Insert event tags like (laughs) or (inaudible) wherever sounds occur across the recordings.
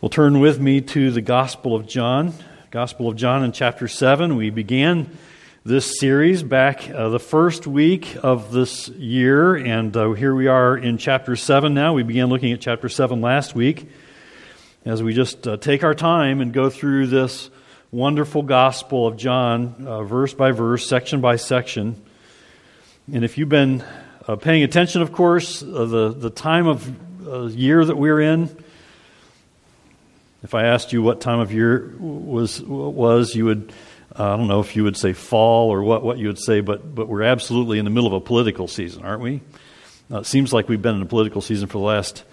Well, turn with me to the Gospel of John. Gospel of John in chapter 7. We began this series back uh, the first week of this year, and uh, here we are in chapter 7 now. We began looking at chapter 7 last week as we just uh, take our time and go through this wonderful Gospel of John, uh, verse by verse, section by section. And if you've been uh, paying attention, of course, uh, the, the time of year that we're in, if I asked you what time of year was was, you would uh, I don't know if you would say fall or what what you would say, but but we're absolutely in the middle of a political season, aren't we? Uh, it seems like we've been in a political season for the last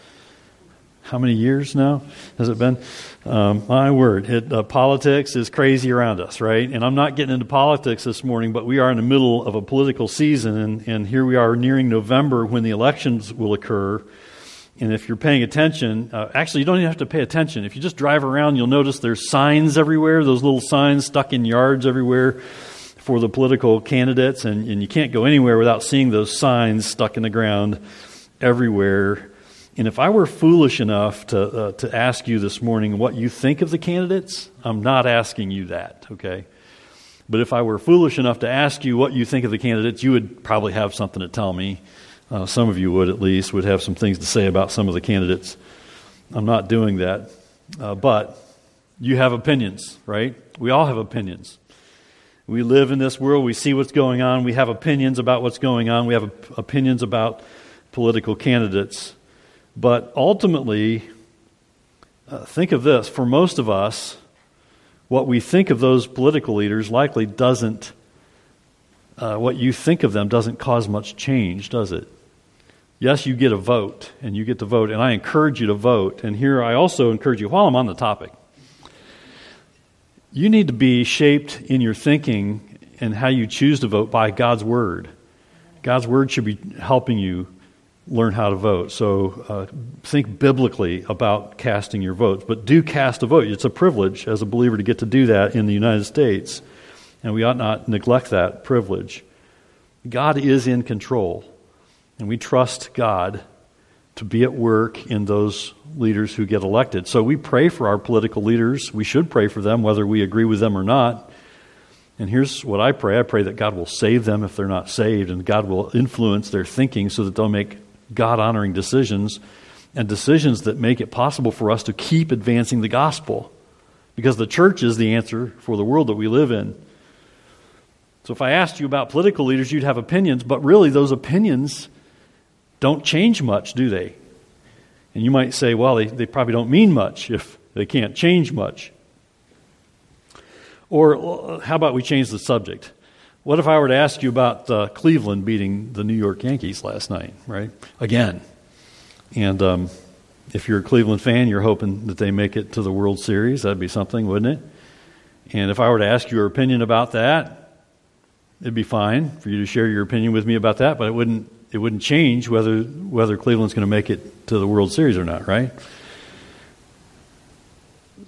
how many years now has it been? Um, my word, it, uh, politics is crazy around us, right? And I'm not getting into politics this morning, but we are in the middle of a political season, and, and here we are nearing November when the elections will occur. And if you're paying attention, uh, actually, you don't even have to pay attention. If you just drive around, you'll notice there's signs everywhere, those little signs stuck in yards everywhere for the political candidates. And, and you can't go anywhere without seeing those signs stuck in the ground everywhere. And if I were foolish enough to, uh, to ask you this morning what you think of the candidates, I'm not asking you that, okay? But if I were foolish enough to ask you what you think of the candidates, you would probably have something to tell me. Uh, some of you would, at least, would have some things to say about some of the candidates. I'm not doing that. Uh, but you have opinions, right? We all have opinions. We live in this world. We see what's going on. We have opinions about what's going on. We have opinions about political candidates. But ultimately, uh, think of this for most of us, what we think of those political leaders likely doesn't, uh, what you think of them doesn't cause much change, does it? Yes, you get a vote, and you get to vote, and I encourage you to vote. And here I also encourage you, while I'm on the topic, you need to be shaped in your thinking and how you choose to vote by God's Word. God's Word should be helping you learn how to vote. So uh, think biblically about casting your votes, but do cast a vote. It's a privilege as a believer to get to do that in the United States, and we ought not neglect that privilege. God is in control. And we trust God to be at work in those leaders who get elected. So we pray for our political leaders. We should pray for them, whether we agree with them or not. And here's what I pray I pray that God will save them if they're not saved, and God will influence their thinking so that they'll make God honoring decisions and decisions that make it possible for us to keep advancing the gospel. Because the church is the answer for the world that we live in. So if I asked you about political leaders, you'd have opinions, but really those opinions don't change much, do they? And you might say, well, they, they probably don't mean much (laughs) if they can't change much. Or uh, how about we change the subject? What if I were to ask you about uh, Cleveland beating the New York Yankees last night, right? Again. And um, if you're a Cleveland fan, you're hoping that they make it to the World Series. That'd be something, wouldn't it? And if I were to ask your opinion about that, it'd be fine for you to share your opinion with me about that, but it wouldn't it wouldn't change whether whether Cleveland's going to make it to the World Series or not, right?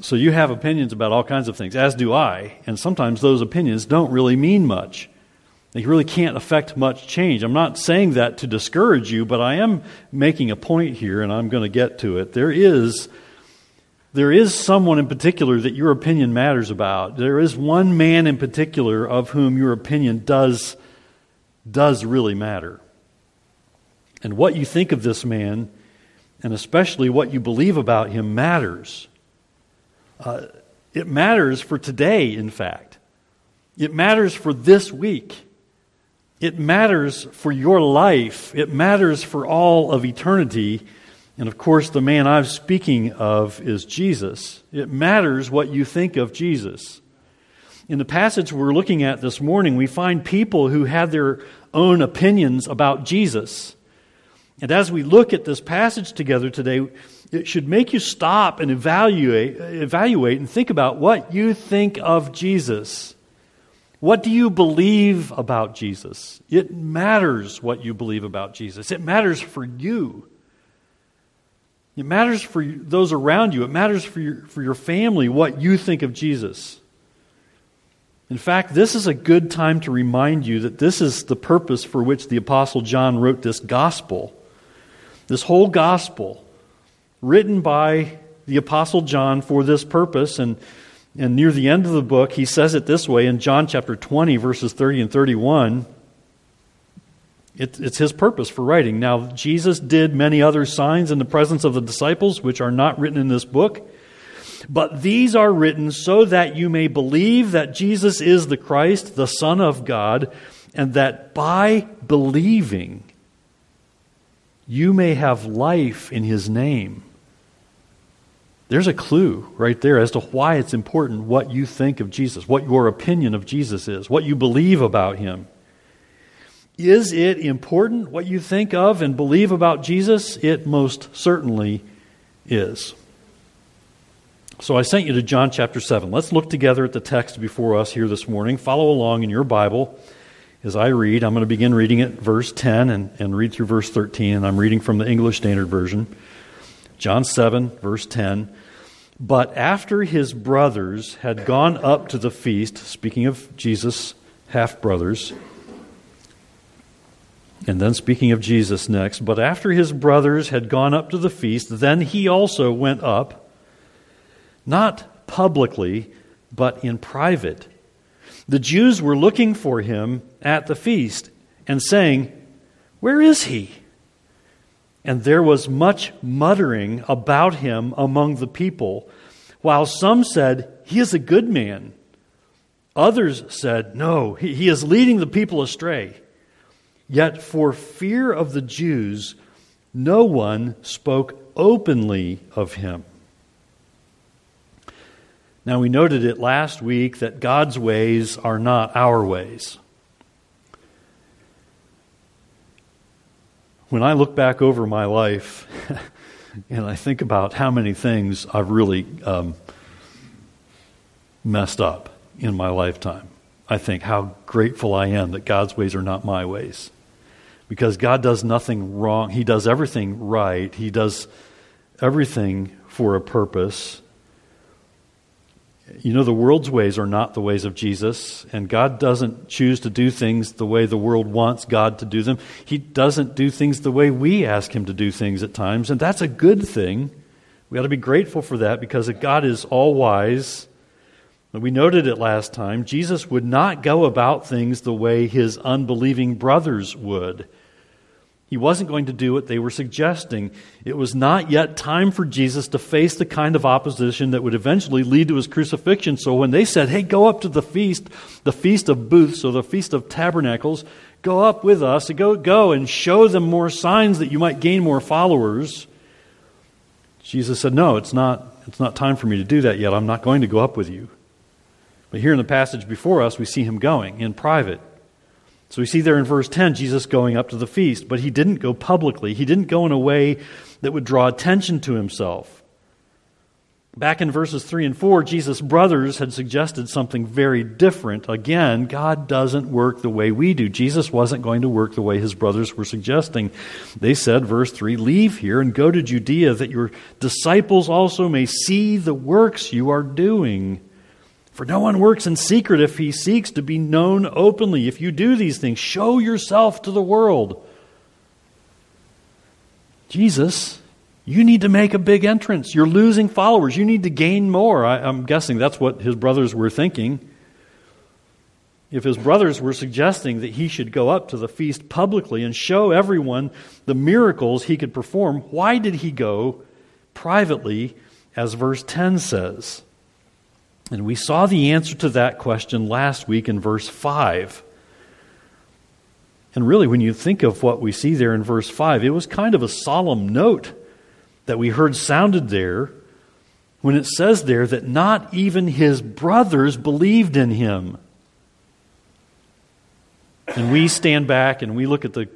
So you have opinions about all kinds of things, as do I, and sometimes those opinions don't really mean much. They really can't affect much change. I'm not saying that to discourage you, but I am making a point here, and I'm going to get to it. There is there is someone in particular that your opinion matters about. There is one man in particular of whom your opinion does does really matter. And what you think of this man, and especially what you believe about him, matters. Uh, it matters for today, in fact. It matters for this week. It matters for your life. It matters for all of eternity. And of course, the man I'm speaking of is Jesus. It matters what you think of Jesus. In the passage we're looking at this morning, we find people who had their own opinions about Jesus. And as we look at this passage together today, it should make you stop and evaluate, evaluate and think about what you think of Jesus. What do you believe about Jesus? It matters what you believe about Jesus. It matters for you. It matters for those around you. It matters for your, for your family what you think of Jesus. In fact, this is a good time to remind you that this is the purpose for which the Apostle John wrote this gospel. This whole gospel, written by the Apostle John for this purpose. And, and near the end of the book, he says it this way in John chapter 20, verses 30 and 31. It, it's his purpose for writing. Now, Jesus did many other signs in the presence of the disciples, which are not written in this book. But these are written so that you may believe that Jesus is the Christ, the Son of God, and that by believing you may have life in his name. There's a clue right there as to why it's important what you think of Jesus, what your opinion of Jesus is, what you believe about him. Is it important what you think of and believe about Jesus? It most certainly is. So I sent you to John chapter 7. Let's look together at the text before us here this morning. Follow along in your Bible as I read. I'm going to begin reading at verse 10 and, and read through verse 13, and I'm reading from the English Standard Version. John 7, verse 10. But after his brothers had gone up to the feast, speaking of Jesus' half brothers, and then speaking of Jesus next, but after his brothers had gone up to the feast, then he also went up not publicly, but in private. The Jews were looking for him at the feast and saying, Where is he? And there was much muttering about him among the people, while some said, He is a good man. Others said, No, he is leading the people astray. Yet for fear of the Jews, no one spoke openly of him. Now, we noted it last week that God's ways are not our ways. When I look back over my life (laughs) and I think about how many things I've really um, messed up in my lifetime, I think how grateful I am that God's ways are not my ways. Because God does nothing wrong, He does everything right, He does everything for a purpose. You know, the world's ways are not the ways of Jesus, and God doesn't choose to do things the way the world wants God to do them. He doesn't do things the way we ask Him to do things at times, and that's a good thing. We ought to be grateful for that because God is all wise. We noted it last time. Jesus would not go about things the way his unbelieving brothers would. He wasn't going to do what they were suggesting. It was not yet time for Jesus to face the kind of opposition that would eventually lead to his crucifixion. So when they said, hey, go up to the feast, the Feast of Booths, or the Feast of Tabernacles, go up with us, go, go and show them more signs that you might gain more followers. Jesus said, no, it's not, it's not time for me to do that yet. I'm not going to go up with you. But here in the passage before us, we see him going in private. So we see there in verse 10 Jesus going up to the feast, but he didn't go publicly. He didn't go in a way that would draw attention to himself. Back in verses 3 and 4, Jesus' brothers had suggested something very different. Again, God doesn't work the way we do. Jesus wasn't going to work the way his brothers were suggesting. They said, verse 3, Leave here and go to Judea, that your disciples also may see the works you are doing. For no one works in secret if he seeks to be known openly. If you do these things, show yourself to the world. Jesus, you need to make a big entrance. You're losing followers. You need to gain more. I, am guessing that's what his brothers were thinking. If his brothers were suggesting that he should go up to the feast publicly and show everyone the miracles he could perform, why did he go privately, as verse 10 says? And we saw the answer to that question last week in verse 5. And really, when you think of what we see there in verse 5, it was kind of a solemn note that we heard sounded there when it says there that not even his brothers believed in him. And we stand back and we look at the,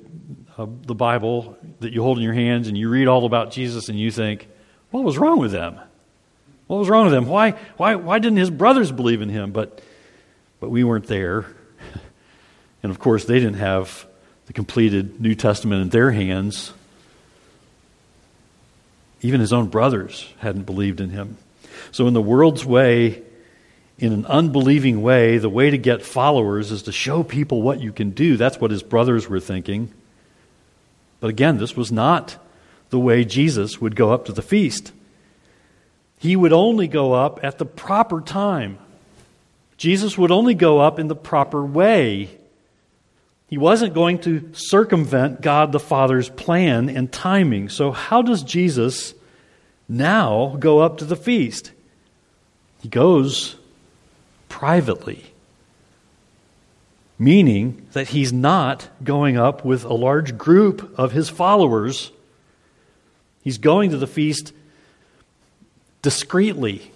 uh, the Bible that you hold in your hands and you read all about Jesus and you think, what was wrong with them? What was wrong with him? Why, why, why didn't his brothers believe in him? But, but we weren't there. And of course, they didn't have the completed New Testament in their hands. Even his own brothers hadn't believed in him. So, in the world's way, in an unbelieving way, the way to get followers is to show people what you can do. That's what his brothers were thinking. But again, this was not the way Jesus would go up to the feast. He would only go up at the proper time. Jesus would only go up in the proper way. He wasn't going to circumvent God the Father's plan and timing. So, how does Jesus now go up to the feast? He goes privately, meaning that he's not going up with a large group of his followers. He's going to the feast discreetly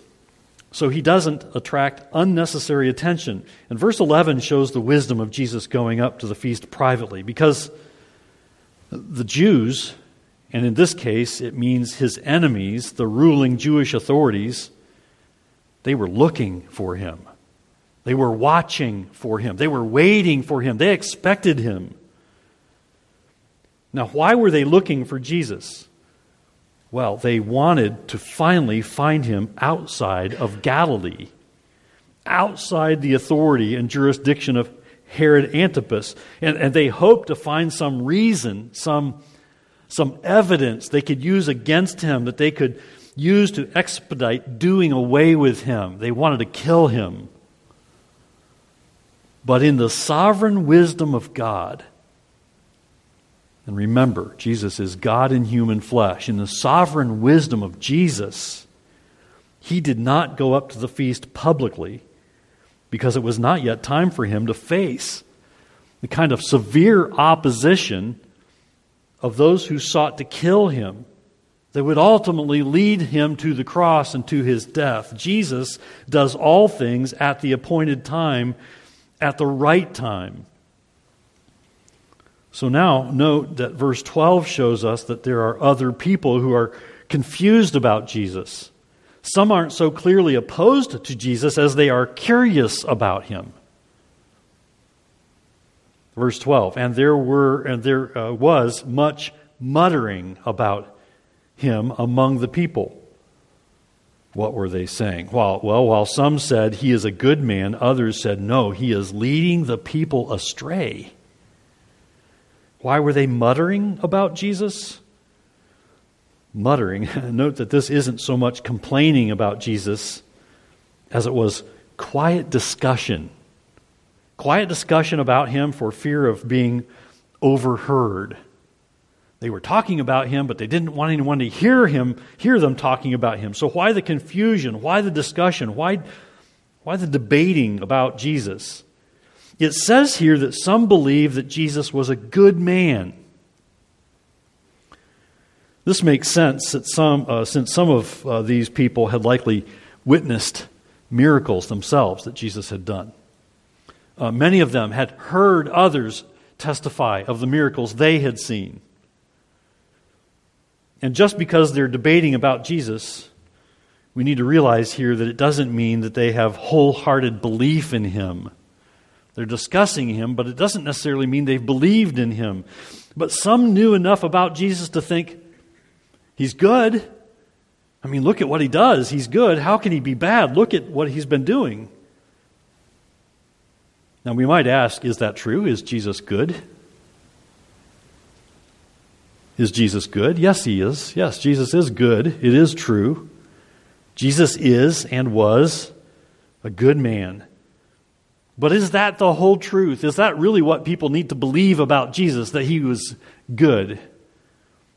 so he doesn't attract unnecessary attention. And verse 11 shows the wisdom of Jesus going up to the feast privately because the Jews, and in this case it means his enemies, the ruling Jewish authorities, they were looking for him. They were watching for him. They were waiting for him. They expected him. Now, why were they looking for Jesus? Well, they wanted to finally find him outside of Galilee, outside the authority and jurisdiction of Herod Antipas. And, and they hoped to find some reason, some, some evidence they could use against him that they could use to expedite doing away with him. They wanted to kill him. But in the sovereign wisdom of God, and remember, Jesus is God in human flesh. In the sovereign wisdom of Jesus, he did not go up to the feast publicly because it was not yet time for him to face the kind of severe opposition of those who sought to kill him that would ultimately lead him to the cross and to his death. Jesus does all things at the appointed time, at the right time. So now note that verse 12 shows us that there are other people who are confused about Jesus. Some aren't so clearly opposed to Jesus as they are curious about him. Verse 12, and there were and there uh, was much muttering about him among the people. What were they saying? Well, well, while some said he is a good man, others said no, he is leading the people astray. Why were they muttering about Jesus? Muttering. (laughs) Note that this isn't so much complaining about Jesus as it was quiet discussion. Quiet discussion about him for fear of being overheard. They were talking about him, but they didn't want anyone to hear him, hear them talking about him. So why the confusion? Why the discussion? Why, why the debating about Jesus? It says here that some believe that Jesus was a good man. This makes sense that some, uh, since some of uh, these people had likely witnessed miracles themselves that Jesus had done. Uh, many of them had heard others testify of the miracles they had seen. And just because they're debating about Jesus, we need to realize here that it doesn't mean that they have wholehearted belief in him. They're discussing him, but it doesn't necessarily mean they've believed in him. But some knew enough about Jesus to think, he's good. I mean, look at what he does. He's good. How can he be bad? Look at what he's been doing. Now, we might ask, is that true? Is Jesus good? Is Jesus good? Yes, he is. Yes, Jesus is good. It is true. Jesus is and was a good man. But is that the whole truth? Is that really what people need to believe about Jesus, that he was good?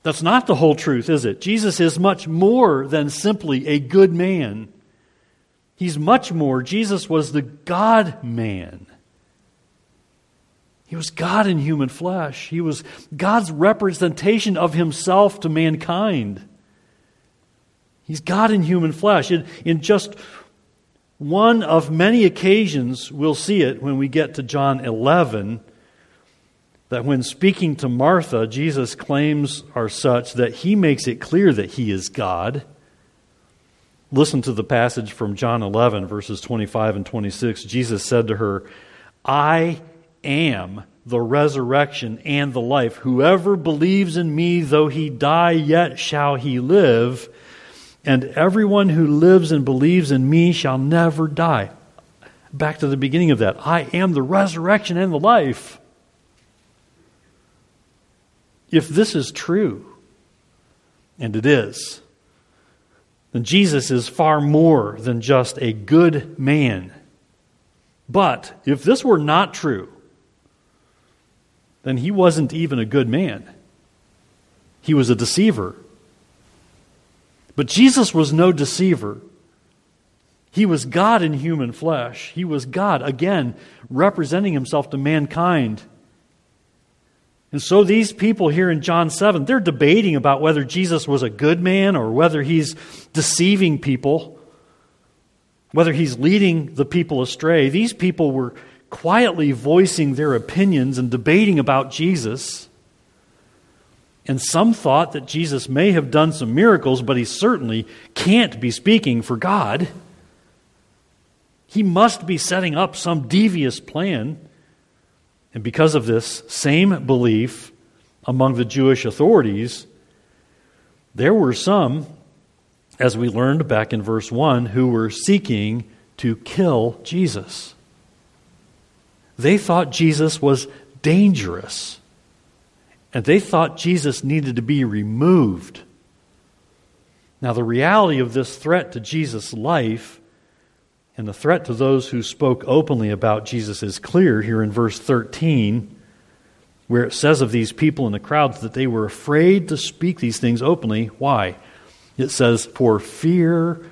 That's not the whole truth, is it? Jesus is much more than simply a good man. He's much more. Jesus was the God man. He was God in human flesh. He was God's representation of himself to mankind. He's God in human flesh. In, in just one of many occasions, we'll see it when we get to John 11, that when speaking to Martha, Jesus' claims are such that he makes it clear that he is God. Listen to the passage from John 11, verses 25 and 26. Jesus said to her, I am the resurrection and the life. Whoever believes in me, though he die, yet shall he live and everyone who lives and believes in me shall never die. Back to the beginning of that. I am the resurrection and the life. If this is true, and it is, then Jesus is far more than just a good man. But if this were not true, then he wasn't even a good man. He was a deceiver. But Jesus was no deceiver. He was God in human flesh. He was God, again, representing himself to mankind. And so these people here in John 7, they're debating about whether Jesus was a good man or whether he's deceiving people, whether he's leading the people astray. These people were quietly voicing their opinions and debating about Jesus. And some thought that Jesus may have done some miracles, but he certainly can't be speaking for God. He must be setting up some devious plan. And because of this same belief among the Jewish authorities, there were some, as we learned back in verse 1, who were seeking to kill Jesus. They thought Jesus was dangerous, and they thought Jesus needed to be removed. Now, the reality of this threat to Jesus' life and the threat to those who spoke openly about Jesus is clear here in verse 13, where it says of these people in the crowds that they were afraid to speak these things openly. Why? It says, For fear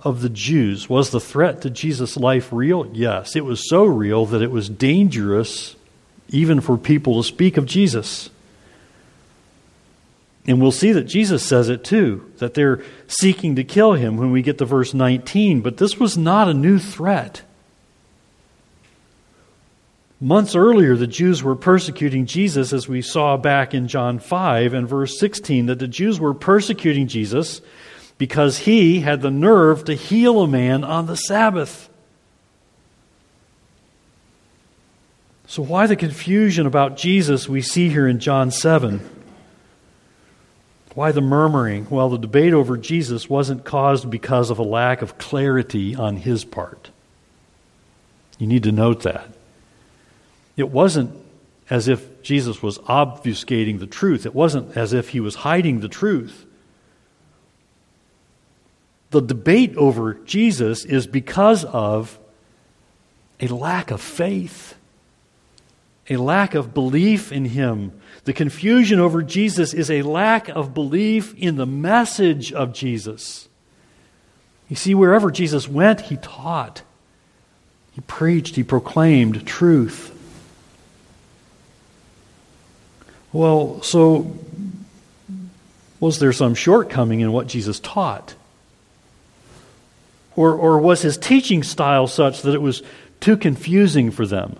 of the Jews. Was the threat to Jesus' life real? Yes. It was so real that it was dangerous even for people to speak of Jesus. And we'll see that Jesus says it too, that they're seeking to kill him when we get to verse 19. But this was not a new threat. Months earlier, the Jews were persecuting Jesus, as we saw back in John 5 and verse 16, that the Jews were persecuting Jesus because he had the nerve to heal a man on the Sabbath. So, why the confusion about Jesus we see here in John 7? Why the murmuring? Well, the debate over Jesus wasn't caused because of a lack of clarity on his part. You need to note that. It wasn't as if Jesus was obfuscating the truth, it wasn't as if he was hiding the truth. The debate over Jesus is because of a lack of faith, a lack of belief in him the confusion over Jesus is a lack of belief in the message of Jesus. You see, wherever Jesus went, he taught, he preached, he proclaimed truth. Well, so was there some shortcoming in what Jesus taught? Or, or was his teaching style such that it was too confusing for them?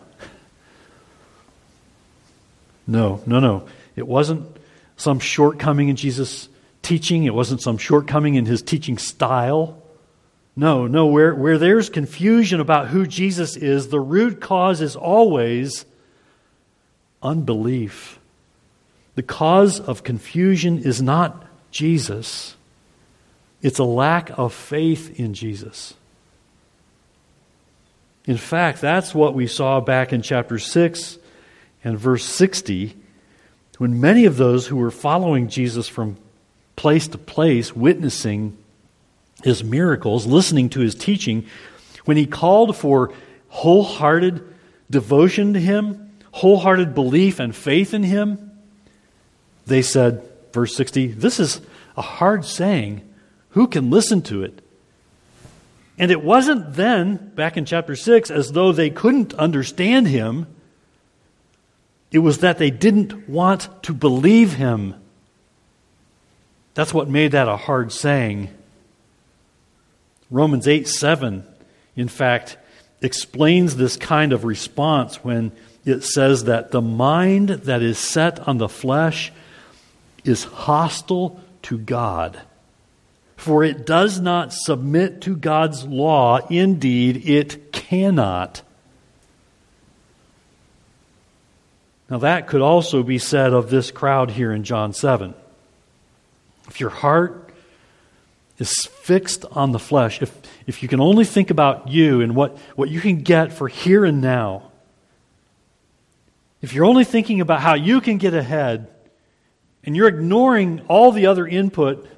No, no, no. It wasn't some shortcoming in Jesus' teaching, it wasn't some shortcoming in his teaching style. No, no, where, where there's confusion about who Jesus is, the root cause is always unbelief. The cause of confusion is not Jesus, it's a lack of faith in Jesus. In fact, that's what we saw back in chapter 6 and verse 60, when many of those who were following Jesus from place to place, witnessing his miracles, listening to his teaching, when he called for wholehearted devotion to him, wholehearted belief and faith in him, they said, verse 60, this is a hard saying. Who can listen to it? And it wasn't then, back in chapter 6, as though they couldn't understand him. It was that they didn't want to believe him. That's what made that a hard saying. Romans 8 7, in fact, explains this kind of response when it says that the mind that is set on the flesh is hostile to God. For it does not submit to God's law. Indeed, it cannot. Now, that could also be said of this crowd here in John 7. If your heart is fixed on the flesh, if, if you can only think about you and what, what you can get for here and now, if you're only thinking about how you can get ahead and you're ignoring all the other input,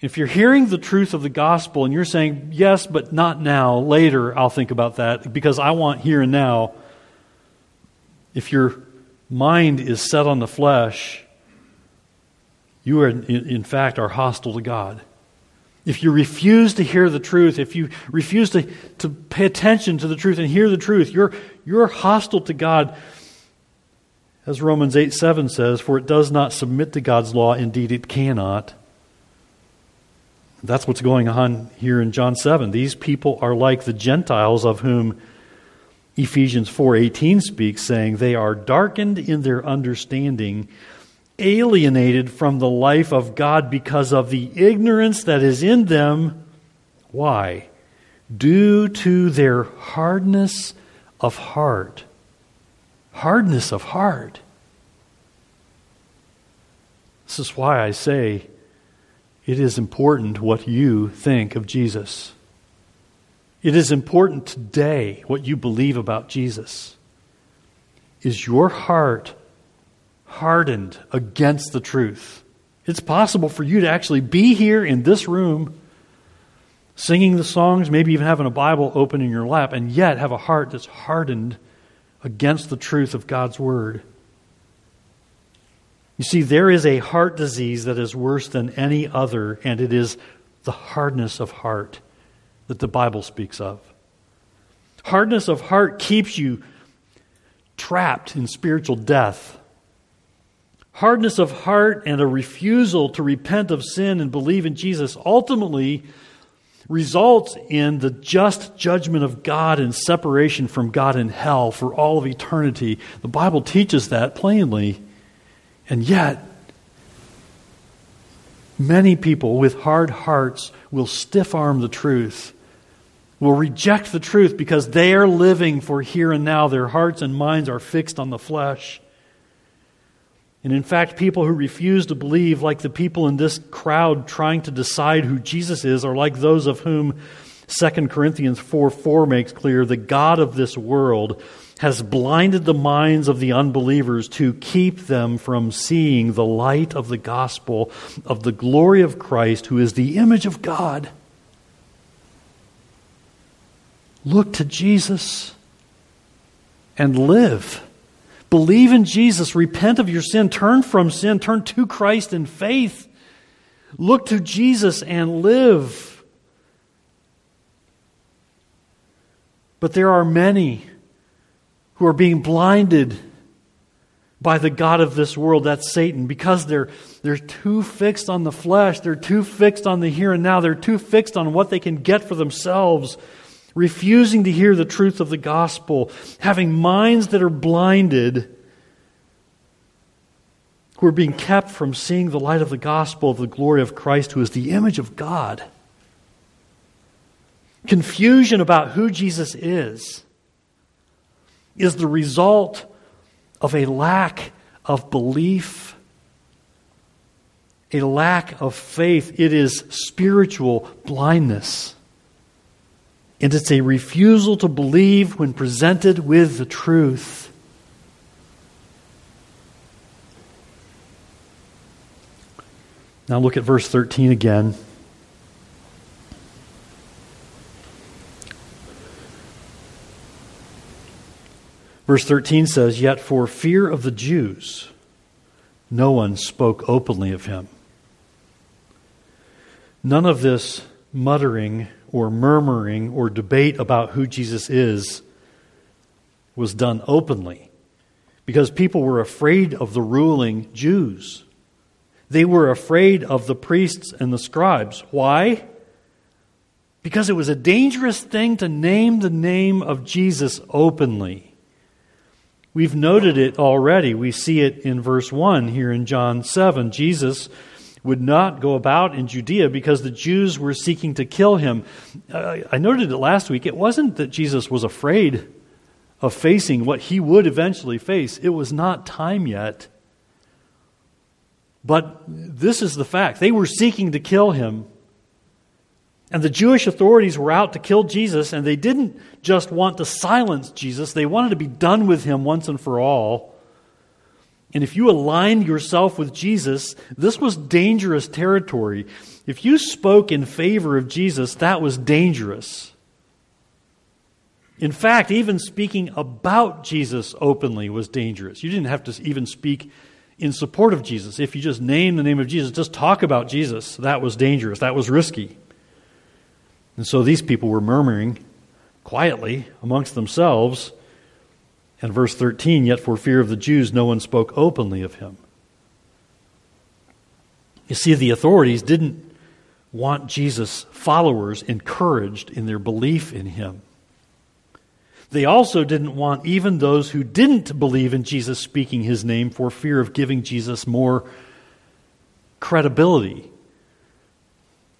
If you're hearing the truth of the gospel and you're saying, yes, but not now, later I'll think about that because I want here and now, if your mind is set on the flesh, you are, in fact, are hostile to God. If you refuse to hear the truth, if you refuse to, to pay attention to the truth and hear the truth, you're, you're hostile to God. As Romans 8 7 says, For it does not submit to God's law, indeed it cannot. That's what's going on here in John 7. These people are like the Gentiles of whom Ephesians 4:18 speaks saying they are darkened in their understanding alienated from the life of God because of the ignorance that is in them. Why? Due to their hardness of heart. Hardness of heart. This is why I say it is important what you think of Jesus. It is important today what you believe about Jesus. Is your heart hardened against the truth? It's possible for you to actually be here in this room singing the songs, maybe even having a Bible open in your lap, and yet have a heart that's hardened against the truth of God's Word. You see, there is a heart disease that is worse than any other, and it is the hardness of heart that the Bible speaks of. Hardness of heart keeps you trapped in spiritual death. Hardness of heart and a refusal to repent of sin and believe in Jesus ultimately results in the just judgment of God and separation from God in hell for all of eternity. The Bible teaches that plainly. And yet, many people with hard hearts will stiff arm the truth, will reject the truth because they are living for here and now. Their hearts and minds are fixed on the flesh. And in fact, people who refuse to believe, like the people in this crowd trying to decide who Jesus is, are like those of whom 2 Corinthians 4 4 makes clear the God of this world has blinded the minds of the unbelievers to keep them from seeing the light of the gospel of the glory of Christ, who is the image of God. Look to Jesus and live. Believe in Jesus, repent of your sin, turn from sin, turn to Christ in faith. Look to Jesus and live. But there are many who are being blinded by the God of this world, that's Satan, because they're, they're too fixed on the flesh, they're too fixed on the here and now, they're too fixed on what they can get for themselves, refusing to hear the truth of the gospel, having minds that are blinded, who are being kept from seeing the light of the gospel of the glory of Christ, who is the image of God. Confusion about who Jesus is is the result of a lack of belief, a lack of faith. It is spiritual blindness. And it's a refusal to believe when presented with the truth. Now look at verse 13 again. Verse 13 says, Yet for fear of the Jews, no one spoke openly of him. None of this muttering or murmuring or debate about who Jesus is was done openly because people were afraid of the ruling Jews. They were afraid of the priests and the scribes. Why? Because it was a dangerous thing to name the name of Jesus openly. We've noted it already. We see it in verse 1 here in John 7. Jesus would not go about in Judea because the Jews were seeking to kill him. Uh, I noted it last week. It wasn't that Jesus was afraid of facing what he would eventually face, it was not time yet. But this is the fact they were seeking to kill him. And the Jewish authorities were out to kill Jesus, and they didn't just want to silence Jesus, they wanted to be done with him once and for all. And if you aligned yourself with Jesus, this was dangerous territory. If you spoke in favor of Jesus, that was dangerous. In fact, even speaking about Jesus openly was dangerous. You didn't have to even speak in support of Jesus. If you just name the name of Jesus, just talk about Jesus, that was dangerous. That was risky. And so these people were murmuring quietly amongst themselves and verse 13, yet for fear of the Jews, no one spoke openly of him. You see, the authorities didn't want Jesus' followers encouraged in their belief in him. They also didn't want even those who didn't believe in Jesus speaking his name for fear of giving Jesus more credibility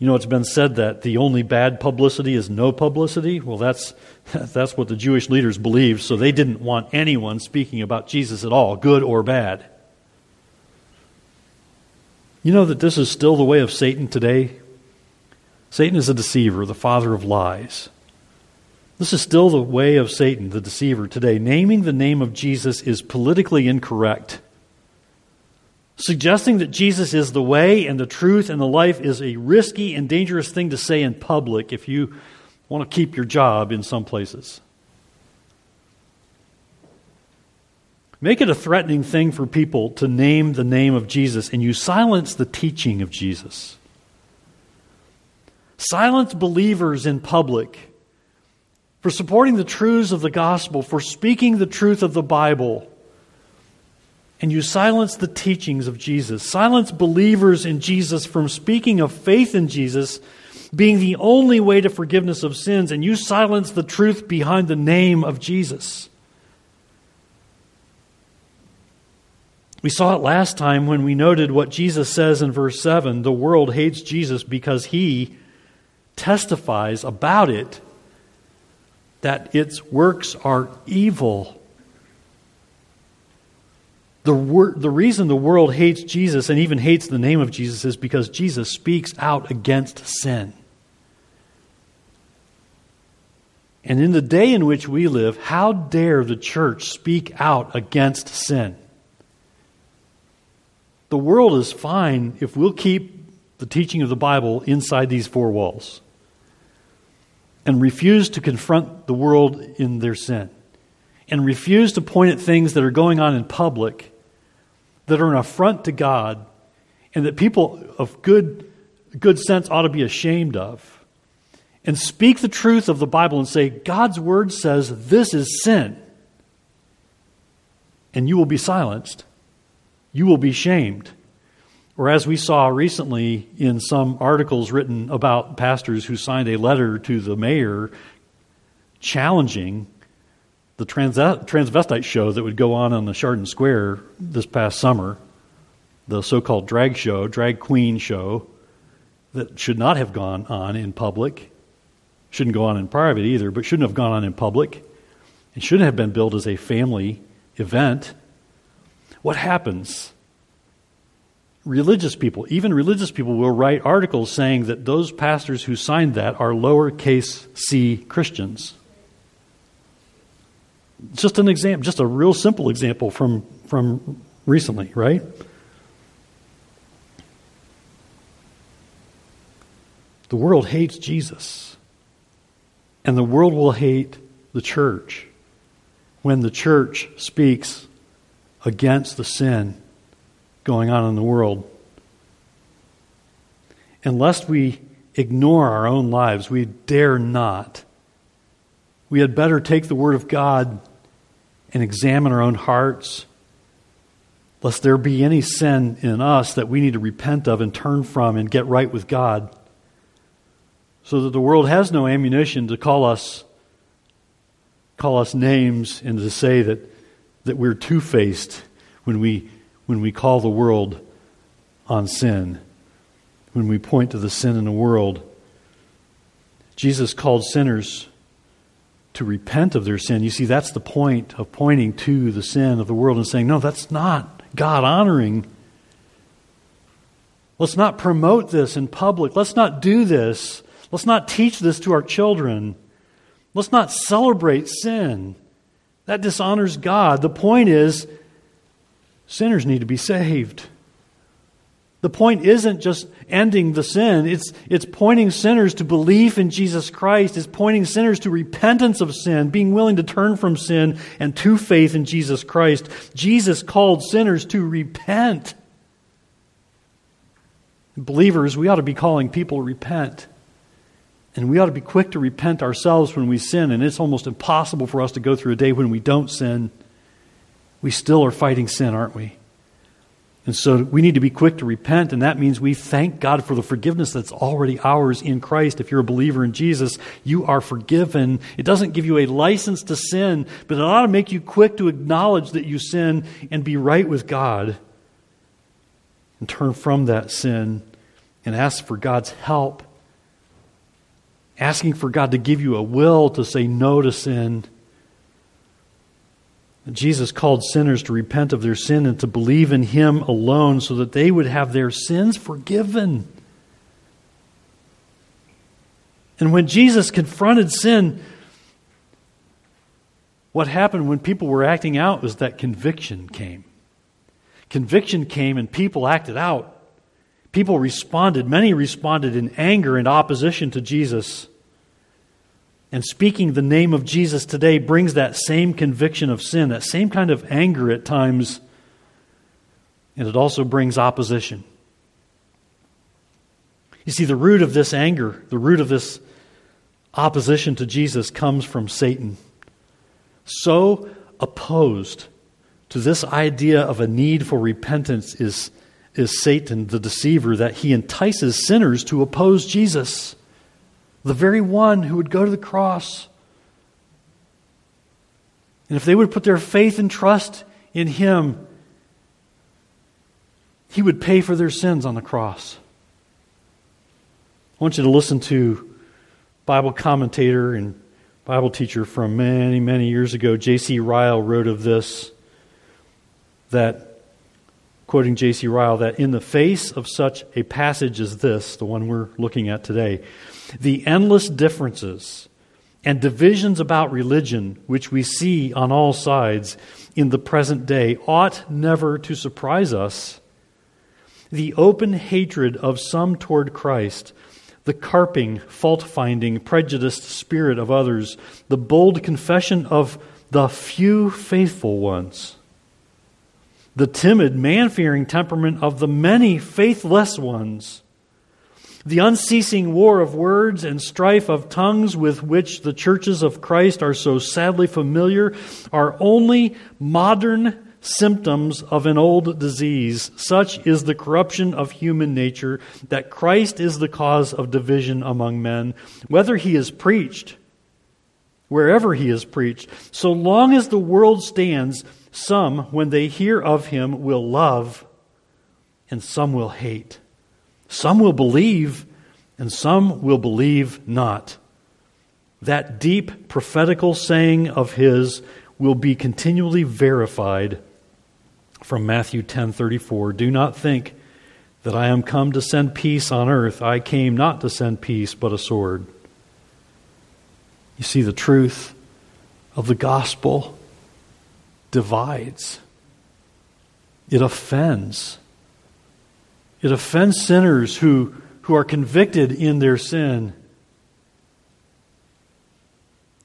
you know, it's been said that the only bad publicity is no publicity. Well, that's, (laughs) that's what the Jewish leaders believed, so they didn't want anyone speaking about Jesus at all, good or bad. You know that this is still the way of Satan today? Satan is a deceiver, the father of lies. This is still the way of Satan, the deceiver, today. Naming the name of Jesus is politically incorrect. Suggesting that Jesus is the way and the truth and the life is a risky and dangerous thing to say in public if you want to keep your job in some places. Make it a threatening thing for people to name the name of Jesus, and you silence the teaching of Jesus. Silence believers in public for supporting the truths of the gospel, for speaking the truth of the Bible and you silence the teachings of Jesus. Silence believers in Jesus from speaking of faith in Jesus being the only way to forgiveness of sins, and you silence the truth behind the name of Jesus. We saw it last time when we noted what Jesus says in verse 7 the world hates Jesus because he testifies about it that its works are evil. The, wor- the reason the world hates Jesus and even hates the name of Jesus is because Jesus speaks out against sin. And in the day in which we live, how dare the church speak out against sin? The world is fine if we'll keep the teaching of the Bible inside these four walls and refuse to confront the world in their sin and refuse to point at things that are going on in public that are an affront to God and that people of good, good sense ought to be ashamed of. And speak the truth of the Bible and say, God's word says this is sin. And you will be silenced. You will be shamed. Or as we saw recently in some articles written about pastors who signed a letter to the mayor challenging the transvestite show that would go on on the Chardon Square this past summer, the so called drag show, drag queen show, that should not have gone on in public, shouldn't go on in private either, but shouldn't have gone on in public, and shouldn't have been billed as a family event. What happens? Religious people, even religious people, will write articles saying that those pastors who signed that are lowercase c Christians. Just an example, just a real simple example from, from recently, right? The world hates Jesus, and the world will hate the church when the church speaks against the sin going on in the world. Unless we ignore our own lives, we dare not. We had better take the Word of God and examine our own hearts, lest there be any sin in us that we need to repent of and turn from and get right with God, so that the world has no ammunition to call us call us names and to say that, that we're two faced when we when we call the world on sin, when we point to the sin in the world. Jesus called sinners to repent of their sin. You see, that's the point of pointing to the sin of the world and saying, no, that's not God honoring. Let's not promote this in public. Let's not do this. Let's not teach this to our children. Let's not celebrate sin. That dishonors God. The point is Sinners need to be saved. The point isn't just ending the sin, it's, it's pointing sinners to belief in Jesus Christ. It's pointing sinners to repentance of sin, being willing to turn from sin and to faith in Jesus Christ. Jesus called sinners to repent. Believers, we ought to be calling people to repent. And we ought to be quick to repent ourselves when we sin. And it's almost impossible for us to go through a day when we don't sin. We still are fighting sin, aren't we? And so we need to be quick to repent, and that means we thank God for the forgiveness that's already ours in Christ. If you're a believer in Jesus, you are forgiven. It doesn't give you a license to sin, but it ought to make you quick to acknowledge that you sin and be right with God and turn from that sin and ask for God's help. Asking for God to give you a will to say no to sin Jesus called sinners to repent of their sin and to believe in Him alone so that they would have their sins forgiven. And when Jesus confronted sin, what happened when people were acting out was that conviction came. Conviction came and people acted out. People responded. Many responded in anger and opposition to Jesus. And speaking the name of Jesus today brings that same conviction of sin, that same kind of anger at times, and it also brings opposition. You see, the root of this anger, the root of this opposition to Jesus comes from Satan. So opposed to this idea of a need for repentance is, is Satan, the deceiver, that he entices sinners to oppose Jesus the very one who would go to the cross. And if they would put their faith and trust in him, he would pay for their sins on the cross. I want you to listen to Bible commentator and Bible teacher from many, many years ago, J.C. Ryle, wrote of this that, quoting J.C. Ryle, that in the face of such a passage as this, the one we're looking at today, the endless differences and divisions about religion which we see on all sides in the present day ought never to surprise us. The open hatred of some toward Christ, the carping, fault finding, prejudiced spirit of others, the bold confession of the few faithful ones, the timid, man fearing temperament of the many faithless ones the unceasing war of words and strife of tongues with which the churches of Christ are so sadly familiar are only modern symptoms of an old disease. Such is the corruption of human nature that Christ is the cause of division among men, whether he is preached, wherever he is preached. So long as the world stands, some, when they hear of him, will love, and some will hate. Some will believe, and some will believe not. That deep prophetical saying of his will be continually verified from Matthew 10:34. Do not think that I am come to send peace on earth. I came not to send peace, but a sword. You see, the truth of the gospel divides, it offends. It offends sinners who, who are convicted in their sin.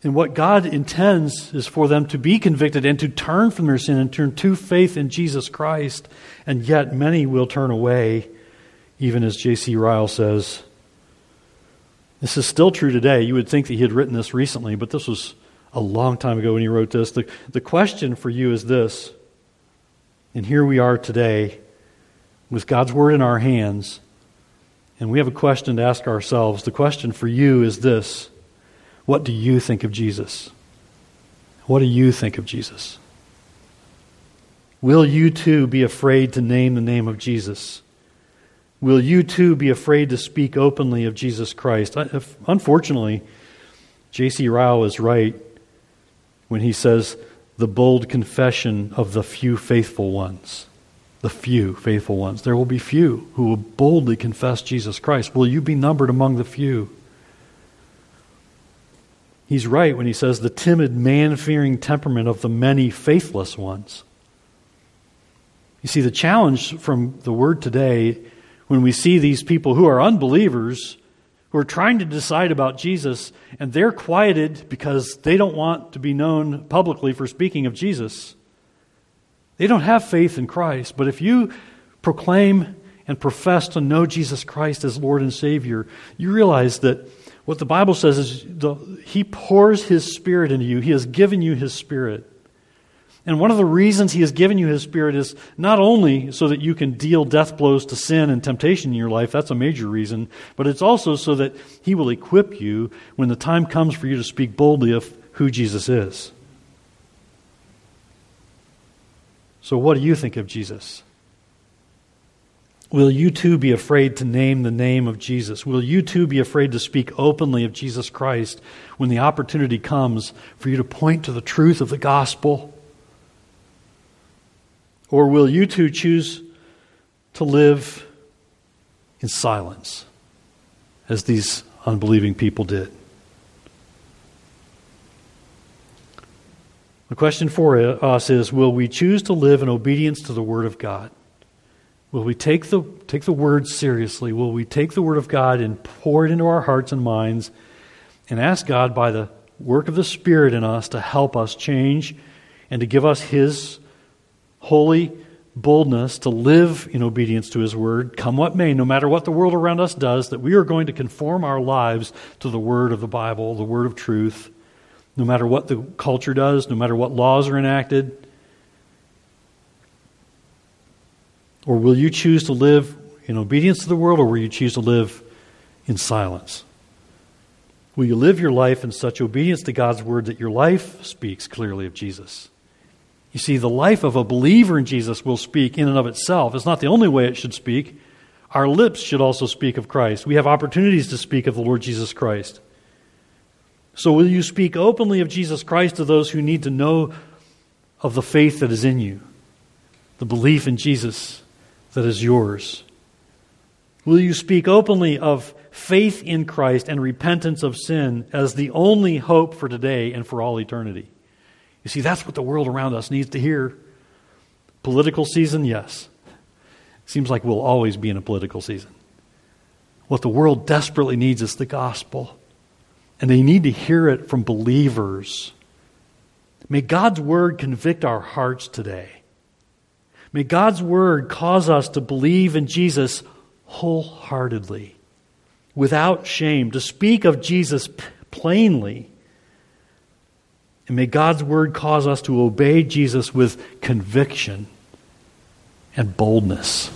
And what God intends is for them to be convicted and to turn from their sin and turn to faith in Jesus Christ. And yet many will turn away, even as J.C. Ryle says. This is still true today. You would think that he had written this recently, but this was a long time ago when he wrote this. The, the question for you is this, and here we are today with God's Word in our hands, and we have a question to ask ourselves. The question for you is this What do you think of Jesus? What do you think of Jesus? Will you too be afraid to name the name of Jesus? Will you too be afraid to speak openly of Jesus Christ? Unfortunately, J.C. Ryle is right when he says, the bold confession of the few faithful ones the few faithful ones. There will be few who will boldly confess Jesus Christ. Will you be numbered among the few? He's right when he says the timid, man fearing temperament of the many faithless ones. You see, the challenge from the word today, when we see these people who are unbelievers, who are trying to decide about Jesus, and they're quieted because they don't want to be known publicly for speaking of Jesus. They don't have faith in Christ. But if you proclaim and profess to know Jesus Christ as Lord and Savior, you realize that what the Bible says is the, He pours His Spirit into you. He has given you His Spirit. And one of the reasons He has given you His Spirit is not only so that you can deal death blows to sin and temptation in your life, that's a major reason, but it's also so that He will equip you when the time comes for you to speak boldly of who Jesus is. So, what do you think of Jesus? Will you too be afraid to name the name of Jesus? Will you too be afraid to speak openly of Jesus Christ when the opportunity comes for you to point to the truth of the gospel? Or will you too choose to live in silence as these unbelieving people did? The question for us is Will we choose to live in obedience to the Word of God? Will we take the, take the Word seriously? Will we take the Word of God and pour it into our hearts and minds and ask God by the work of the Spirit in us to help us change and to give us His holy boldness to live in obedience to His Word, come what may, no matter what the world around us does, that we are going to conform our lives to the Word of the Bible, the Word of truth no matter what the culture does, no matter what laws are enacted? Or will you choose to live in obedience to the world, or will you choose to live in silence? Will you live your life in such obedience to God's word that your life speaks clearly of Jesus? You see, the life of a believer in Jesus will speak in and of itself. It's not the only way it should speak. Our lips should also speak of Christ. We have opportunities to speak of the Lord Jesus Christ. So, will you speak openly of Jesus Christ to those who need to know of the faith that is in you, the belief in Jesus that is yours? Will you speak openly of faith in Christ and repentance of sin as the only hope for today and for all eternity? You see, that's what the world around us needs to hear. Political season, yes. Seems like we'll always be in a political season. What the world desperately needs is the gospel and they need to hear it from believers. May God's word convict our hearts today. May God's word cause us to believe in Jesus wholeheartedly, without shame, to speak of Jesus plainly. And may God's word cause us to obey Jesus with conviction and boldness.